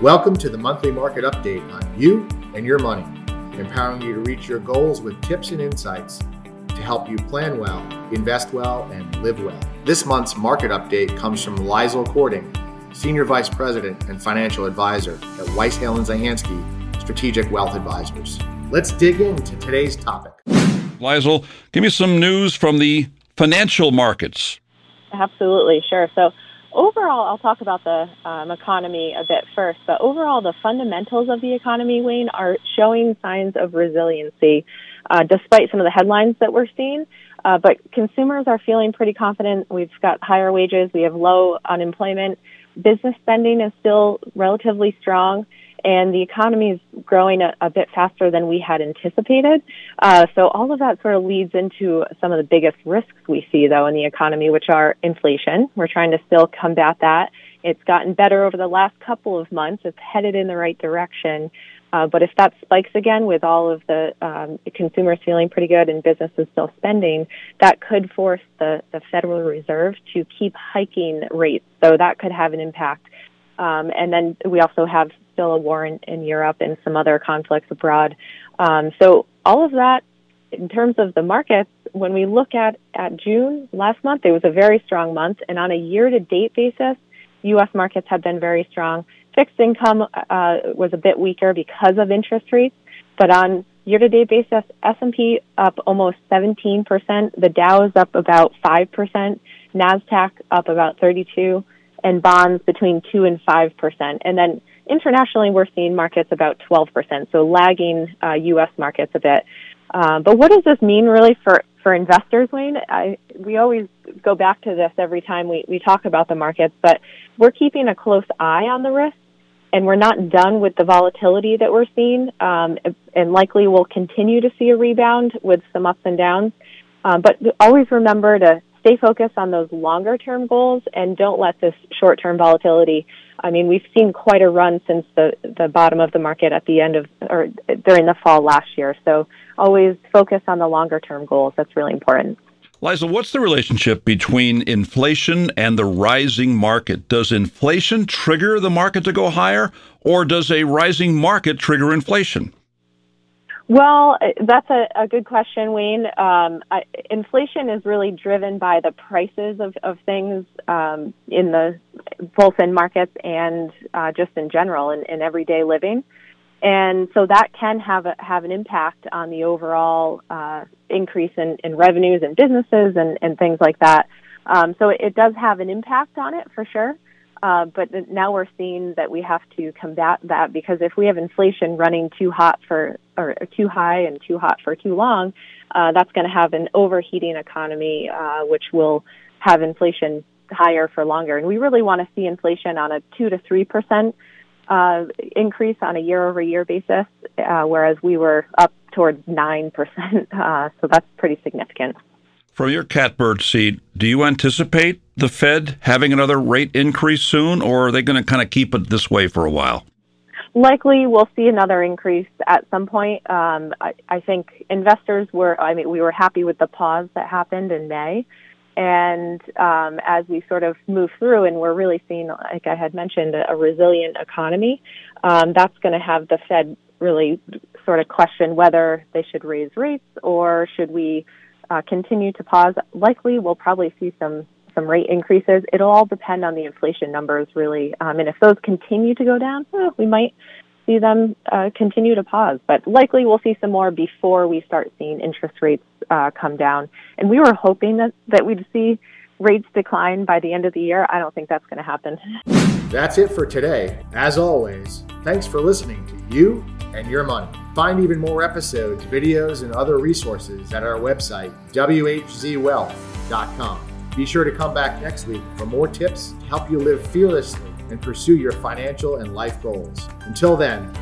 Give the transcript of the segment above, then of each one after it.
Welcome to the monthly market update on you and your money, empowering you to reach your goals with tips and insights to help you plan well, invest well, and live well. This month's market update comes from Leisl Cording, Senior Vice President and Financial Advisor at Weiss Hale and Zahansky Strategic Wealth Advisors. Let's dig into today's topic. Leisl, give me some news from the financial markets. Absolutely, sure. So overall, I'll talk about the um, economy a bit first, but overall, the fundamentals of the economy, Wayne, are showing signs of resiliency uh, despite some of the headlines that we're seeing. Uh, but consumers are feeling pretty confident. We've got higher wages, we have low unemployment, business spending is still relatively strong and the economy is growing a, a bit faster than we had anticipated. Uh, so all of that sort of leads into some of the biggest risks we see, though, in the economy, which are inflation. We're trying to still combat that. It's gotten better over the last couple of months. It's headed in the right direction. Uh, but if that spikes again with all of the um, consumers feeling pretty good and businesses still spending, that could force the, the Federal Reserve to keep hiking rates. So that could have an impact. Um, and then we also have still a war in, in Europe and some other conflicts abroad. Um, so all of that, in terms of the markets, when we look at at June last month, it was a very strong month, and on a year-to-date basis, U.S. markets have been very strong. Fixed income uh, was a bit weaker because of interest rates, but on year-to-date basis, S&P up almost 17%, the Dow is up about 5%, Nasdaq up about 32, and bonds between 2 and 5%. And then internationally, we're seeing markets about 12%, so lagging uh, U.S. markets a bit. Uh, but what does this mean really for, for investors, Wayne? I, we always go back to this every time we, we talk about the markets, but we're keeping a close eye on the risk, and we're not done with the volatility that we're seeing, um, and likely we'll continue to see a rebound with some ups and downs. Uh, but always remember to stay focused on those longer term goals and don't let this short term volatility. I mean, we've seen quite a run since the, the bottom of the market at the end of or during the fall last year. So always focus on the longer term goals. That's really important. Leisl, what's the relationship between inflation and the rising market? Does inflation trigger the market to go higher, or does a rising market trigger inflation? Well, that's a, a good question, Wayne. Um, I, inflation is really driven by the prices of, of things um, in the both in markets and uh, just in general in, in everyday living, and so that can have a, have an impact on the overall uh, increase in, in revenues and businesses and, and things like that. Um, so it does have an impact on it for sure. Uh, but now we're seeing that we have to combat that because if we have inflation running too hot for or too high and too hot for too long, uh, that's going to have an overheating economy, uh, which will have inflation higher for longer. And we really want to see inflation on a two to three percent uh, increase on a year-over-year basis, uh, whereas we were up towards nine percent. Uh, so that's pretty significant. From your catbird seat, do you anticipate the Fed having another rate increase soon, or are they going to kind of keep it this way for a while? Likely, we'll see another increase at some point. Um, I, I think investors were, I mean, we were happy with the pause that happened in May. And um, as we sort of move through, and we're really seeing, like I had mentioned, a, a resilient economy, um, that's going to have the Fed really sort of question whether they should raise rates or should we uh, continue to pause. Likely, we'll probably see some some rate increases. It'll all depend on the inflation numbers, really. Um, and if those continue to go down, we might see them uh, continue to pause. But likely, we'll see some more before we start seeing interest rates uh, come down. And we were hoping that that we'd see rates decline by the end of the year. I don't think that's going to happen. That's it for today. As always, thanks for listening to you and your money. Find even more episodes, videos, and other resources at our website, whzwealth.com. Be sure to come back next week for more tips to help you live fearlessly and pursue your financial and life goals. Until then,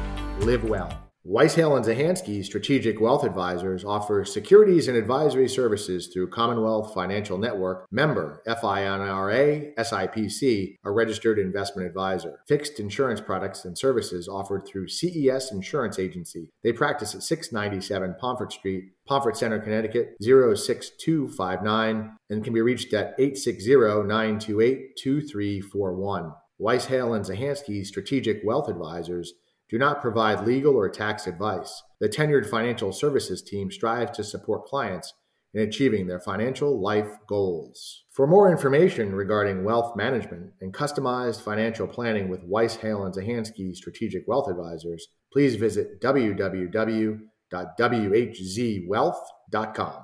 live well. Weiss Hale and Zahansky Strategic Wealth Advisors offer securities and advisory services through Commonwealth Financial Network, member FINRA, SIPC, a registered investment advisor. Fixed insurance products and services offered through CES Insurance Agency. They practice at 697 Pomfret Street, Pomfret Center, Connecticut 06259 and can be reached at 860 928 2341. Weiss Hale and Zahansky Strategic Wealth Advisors do not provide legal or tax advice. The tenured financial services team strives to support clients in achieving their financial life goals. For more information regarding wealth management and customized financial planning with Weiss Hale and Zahansky Strategic Wealth Advisors, please visit www.whzwealth.com.